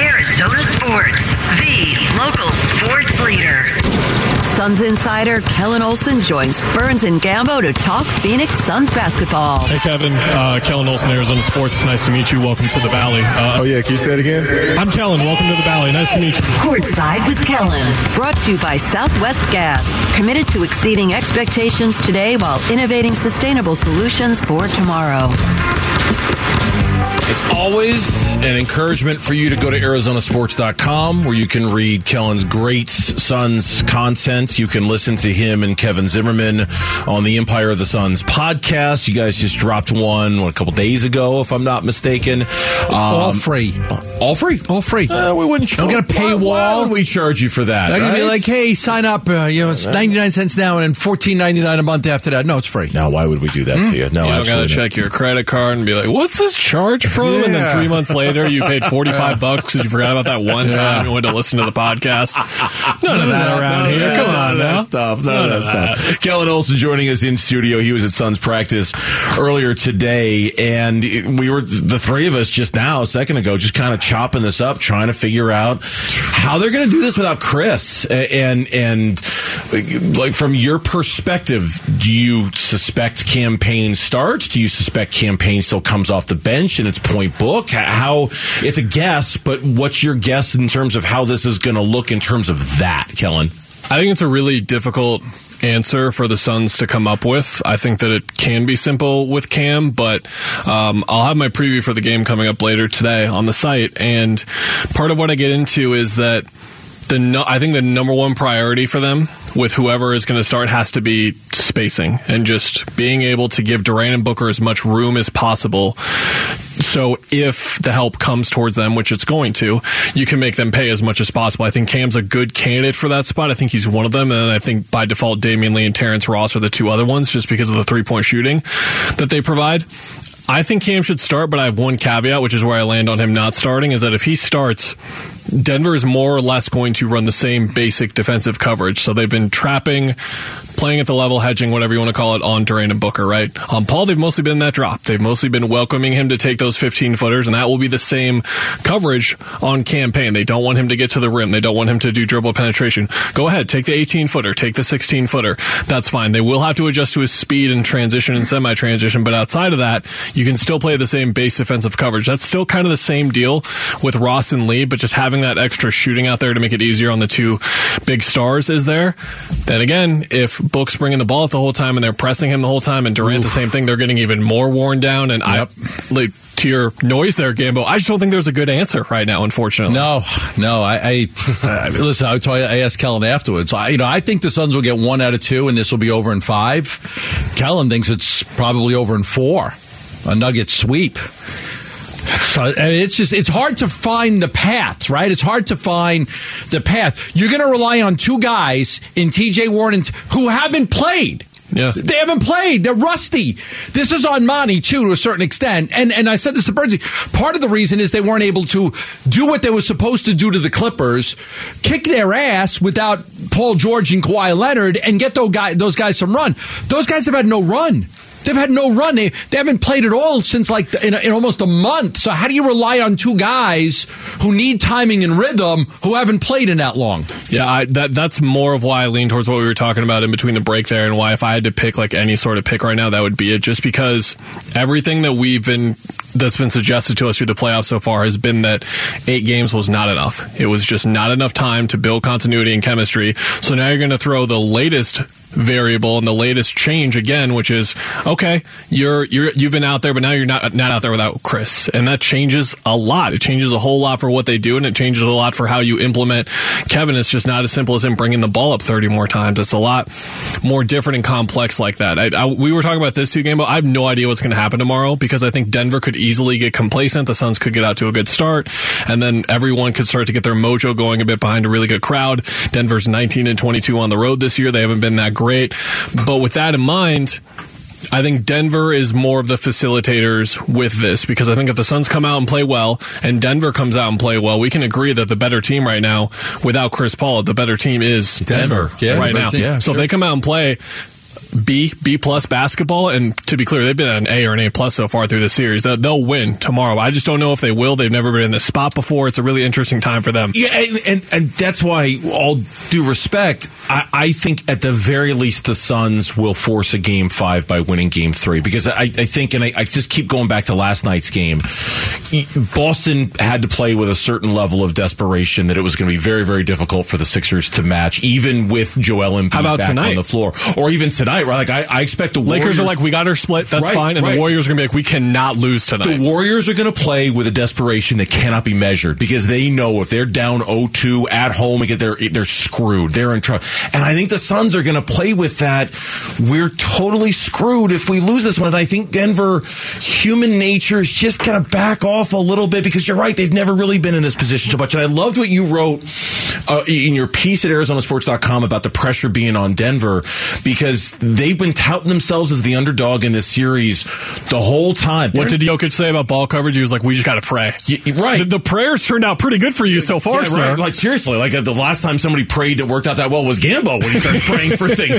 Arizona Sports, the local sports leader. Suns insider Kellan Olson joins Burns and Gambo to talk Phoenix Suns basketball. Hey, Kevin. Uh, Kellan Olson, Arizona Sports. Nice to meet you. Welcome to the Valley. Uh, oh, yeah. Can you say it again? I'm Kellan. Welcome to the Valley. Nice to meet you. Courtside with Kellan. Brought to you by Southwest Gas. Committed to exceeding expectations today while innovating sustainable solutions for tomorrow. As always, an encouragement for you to go to ArizonaSports.com where you can read Kellan's great Suns content. You can listen to him and Kevin Zimmerman on the Empire of the Suns podcast. You guys just dropped one a couple days ago, if I'm not mistaken. Um, all free. All free? All free. Uh, we wouldn't Charge. Don't get a paywall. Why, why would we charge you for that? I can right? be like, hey, sign up. Uh, you know, it's 99 cents now and then 14.99 a month after that. No, it's free. Now, why would we do that to you? No, You don't got to check your credit card and be like, what's this charge from? And then three months later, you paid 45 bucks because you forgot about that one time you went to listen to the podcast. None of that around None here. that- Come on that stuff. None, None of of that stuff. Kellan Olson joining us in studio. He was at Suns practice earlier today, and we were the three of us just now, a second ago, just kind of chopping this up, trying to figure out how they're going to do this without Chris. And and like from your perspective, do you suspect Cam Payne starts? Do you suspect Cam Payne still comes off the bench and it's point book? How it's a guess, but what's your guess in terms of how this is going to look in terms of that, Kellan? I think it's a really difficult answer for the Suns to come up with. I think that it can be simple with Cam, but um, I'll have my preview for the game coming up later today on the site. And part of what I get into is that the no, I think the number one priority for them with whoever is going to start has to be spacing and just being able to give Durant and Booker as much room as possible. So if the help comes towards them, which it's going to, you can make them pay as much as possible. I think Cam's a good candidate for that spot. I think he's one of them, and I think by default, Damion Lee and Terrence Ross are the two other ones, just because of the three point shooting that they provide. I think Cam should start, but I have one caveat, which is where I land on him not starting, is that if he starts, Denver is more or less going to run the same basic defensive coverage. So they've been trapping, playing at the level, hedging, whatever you want to call it, on Durant and Booker, right? On Paul, they've mostly been that drop. They've mostly been welcoming him to take those 15 footers, and that will be the same coverage on Cam Payne. They don't want him to get to the rim. They don't want him to do dribble penetration. Go ahead, take the 18 footer, take the 16 footer. That's fine. They will have to adjust to his speed and transition and semi transition, but outside of that, you can still play the same base defensive coverage. That's still kind of the same deal with Ross and Lee, but just having that extra shooting out there to make it easier on the two big stars is there. Then again, if Book's bringing the ball the whole time and they're pressing him the whole time and Durant the same thing, they're getting even more worn down. And I, like, to your noise there, Gambo, I just don't think there's a good answer right now, unfortunately. No, no. I, I, listen. I, you, I asked Kellan afterwards. I, you know, I think the Suns will get one out of two, and this will be over in five. Kellan thinks it's probably over in four. A Nugget sweep. So I mean, it's just it's hard to find the path, right? It's hard to find the path. You're going to rely on two guys in T.J. Warren who haven't played. Yeah. They haven't played. They're rusty. This is on Monty too, to a certain extent. And and I said this to Bernsey. Part of the reason is they weren't able to do what they were supposed to do to the Clippers, kick their ass without Paul George and Kawhi Leonard, and get those guys those guys some run. Those guys have had no run. They've had no run. They, they haven't played at all since like in, in almost a month. So how do you rely on two guys who need timing and rhythm who haven't played in that long? Yeah, I, that that's more of why I lean towards what we were talking about in between the break there, and why if I had to pick like any sort of pick right now, that would be it. Just because everything that we've been that's been suggested to us through the playoffs so far has been that eight games was not enough. It was just not enough time to build continuity and chemistry. So now you're going to throw the latest variable and the latest change again, which is okay. You're you're you've been out there, but now you're not not out there without Chris, and that changes a lot. It changes a whole lot for what they do, and it changes a lot for how you implement Kevin. It's just not as simple as him bringing the ball up 30 more times. It's a lot more different and complex like that. I, I, we were talking about this two game, but I have no idea what's going to happen tomorrow because I think Denver could easily get complacent. The Suns could get out to a good start, and then everyone could start to get their mojo going a bit behind a really good crowd. Denver's 19 and 22 on the road this year. They haven't been that great, but with that in mind. I think Denver is more of the facilitators with this because I think if the Suns come out and play well and Denver comes out and play well, we can agree that the better team right now, without Chris Paul, the better team is Denver, Yeah, right now. team. Yeah, so sure. if they come out and play B, B plus basketball. And to be clear, they've been an A or an A plus so far through the series. They'll, they'll win tomorrow. I just don't know if they will. They've never been in this spot before. It's a really interesting time for them. Yeah, and, and, and that's why, all due respect, I, I think at the very least the Suns will force a game five by winning game three because I, I think, and I, I just keep going back to last night's game. Boston had to play with a certain level of desperation that it was going to be very, very difficult for the Sixers to match, even with Joel Embiid How about back tonight? on the floor, or even tonight. Right? Like I, I expect the Lakers are like, we got our split. That's Right, fine. And right. the Warriors are going to be like, we cannot lose tonight. the Warriors are going to play with a desperation that cannot be measured because they know if they're down 0-2 at home, they're they're screwed. They're in trouble. And I think the Suns are going to play with that. We're totally screwed if we lose this one. And I think Denver, human nature is just going to back off a little bit because you're right. They've never really been in this position so much. And I loved what you wrote uh, in your piece at ArizonaSports.com about the pressure being on Denver because they've been touting themselves as the underdog in this series the whole time. what They're- did Jokic say about ball coverage? He was like, we just got to pray. Y- right. The, the prayers turned out pretty good for you so far, Yeah, sir. right. Like seriously, like uh, the last time somebody prayed that worked out that well was Gambo when he started praying for things.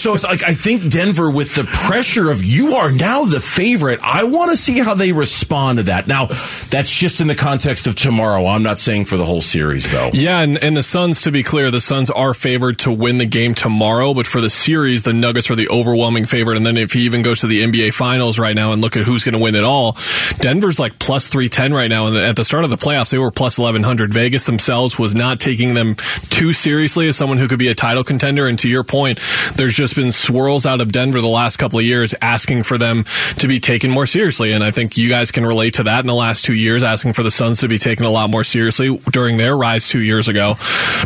So it's like I think Denver with the pressure of you are now the favorite. I want to see how they respond to that. Now, that's just in the context of tomorrow. I'm not saying for the whole series though. Yeah, and, and the Suns, to be clear, the Suns are favored to win the game tomorrow, but for the series, the Nuggets are the overwhelming favorite. And then if he even goes to the NBA Finals right now and look at who's going to win it all, Denver's like plus 310 right now. And at the start of the playoffs, they were plus 1100. Vegas themselves was not taking them too seriously as someone who could be a title contender. And to your point, there's just been swirls out of Denver the last couple of years asking for them to be taken more seriously. And I think you guys can relate to that in the last two years, asking for the Suns to be taken a lot more seriously during their rise two years ago.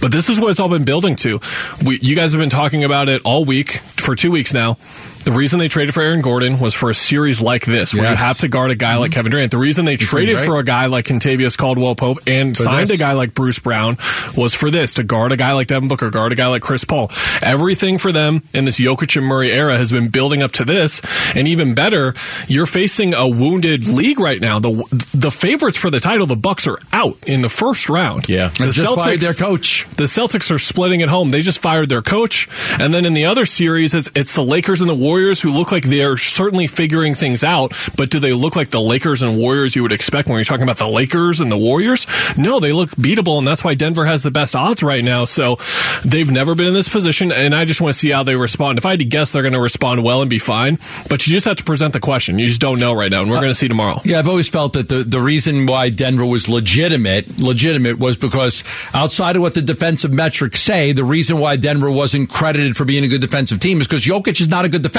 But this is what it's all been building to. We, you guys have been talking about it all week for two weeks now. The reason they traded for Aaron Gordon was for a series like this, where you have to guard a guy like mm-hmm. Kevin Durant. The reason they traded great. for a guy like Kentavious Caldwell Pope and signed this. a guy like Bruce Brown was for this to guard a guy like Devin Booker, guard a guy like Chris Paul. Everything for them in this Jokic and Murray era has been building up to this, and even better, you're facing a wounded league right now. The the favorites for the title, the Bucks are out in the first round. Yeah. the fired their coach. the Celtics are splitting at home. They just fired their coach, and then in the other series, it's, it's the Lakers and the Warriors who look like they're certainly figuring things out. But do they look like the Lakers and Warriors you would expect when you're talking about the Lakers and the Warriors? No, they look beatable, and that's why Denver has the best odds right now. So they've never been in this position, and I just want to see how they respond. If I had to guess, they're going to respond well and be fine. But you just have to present the question. You just don't know right now, and we're uh, going to see tomorrow. Yeah, I've always felt that the, the reason why Denver was legitimate, legitimate was because outside of what the defensive metrics say, the reason why Denver wasn't credited for being a good defensive team is because Jokic is not a good defender.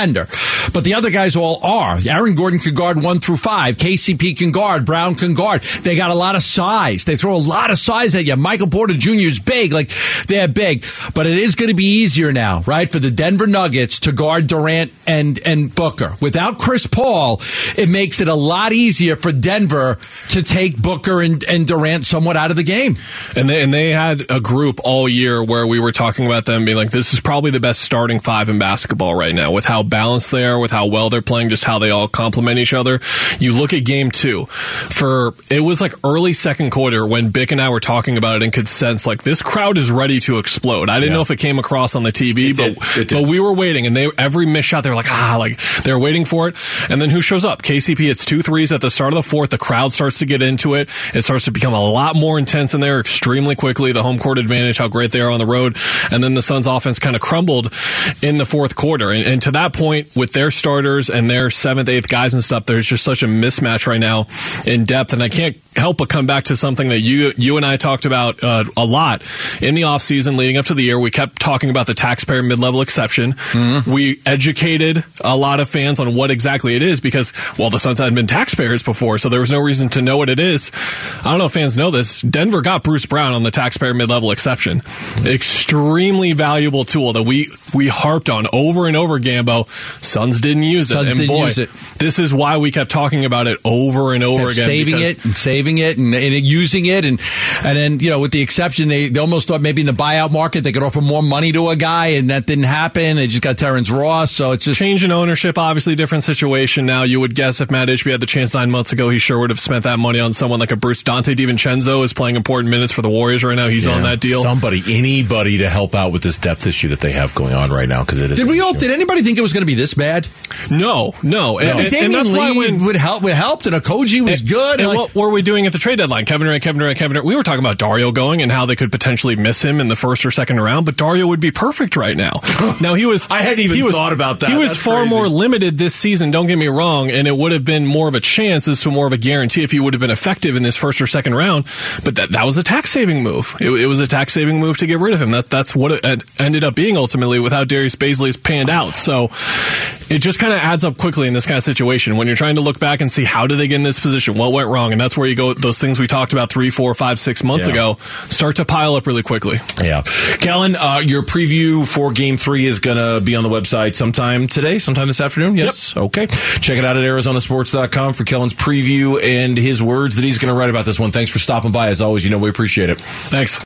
But the other guys all are. Aaron Gordon can guard one through five. KCP can guard. Brown can guard. They got a lot of size. They throw a lot of size at you. Michael Porter Jr. is big. Like, they're big. But it is going to be easier now, right, for the Denver Nuggets to guard Durant and, and Booker. Without Chris Paul, it makes it a lot easier for Denver to take Booker and, and Durant somewhat out of the game. And they and they had a group all year where we were talking about them being like, this is probably the best starting five in basketball right now, with how balanced they are, with how well they're playing, just how they all complement each other. You look at game two, for it was like early second quarter when Bick and I were talking about it and could sense like this crowd is ready to explode. I didn't Yeah. know if it came across on the TV, It but did. Did. but we were waiting, and they every miss shot they were like ah like they're waiting for it, and then who shows up? KCP hits two threes at the start of the fourth. The crowd starts to get into it. It starts to become a lot more intense in there extremely quickly. The home court advantage, how great they are on the road, and then the Suns' offense kind of crumbled in the fourth quarter. And, and to that point, with their starters and their seventh, eighth guys and stuff, there's just such a mismatch right now in depth. And I can't help but come back to something that you you and I talked about uh, a lot in the offseason leading up to the year. We kept talking about the taxpayer mid level exception. We educated a lot of fans on what exactly it is because, well, the Suns hadn't been taxpayers before, so there was no reason to know what it is. I don't know if fans know this. Denver got Bruce Brown on the taxpayer mid level exception. Extremely valuable tool that we we harped on over and over. Gambo, Suns didn't use it, Suns and didn't boy, use it. this is why we kept talking about it over and over again. saving it and saving it and, and using it and and then you know with the exception they, they almost thought maybe in the buyout market they could offer more money to a guy and that didn't happen they just got Terrence Ross so it's just change in ownership, obviously different situation now. You would guess if Matt Ishbia had the chance nine months ago, he sure would have spent that money on someone like a Bruce Donte DiVincenzo is playing important minutes for the Warriors right now. He's on that deal. Somebody, anybody to help out with this depth issue that they have going on right now because it is Did we all? Did anybody think it was going to be this bad? No, no, and, and, and Damion that's why Lee when would help. Would helped, and Okogie was good. And Like- what were we doing at the trade deadline? Kevin Durant, Kevin Durant, Kevin Durant. We were talking about Dario going and how they could potentially miss him in the first or second round, but Dario would be perfect right now. now he was. I hadn't even he was, thought about that. He was That's far crazy. more limited this season. Don't get me wrong, and it would have been more of a chance as to more of a guarantee if he would have been effective in this first or second round. But that that was a tax saving move. It, it was a tax saving move to get rid of him. That that's what it ended up being ultimately with how Darius Bazley's panned out. So it just kind of adds up quickly in this kind of situation when you're trying to look back and see how did they get in this position, what went wrong, and that's where you go. Those things we talked about three, four, five, six months Yeah. ago start to pile up really quickly. Yeah. Kellan, uh, your preview for game three is going to be on the website sometime today, sometime this afternoon. Yes. Okay. Check it out at ArizonaSports.com for Kellan's preview and his words that he's going to write about this one. Thanks for stopping by. As always, you know, we appreciate it. Thanks.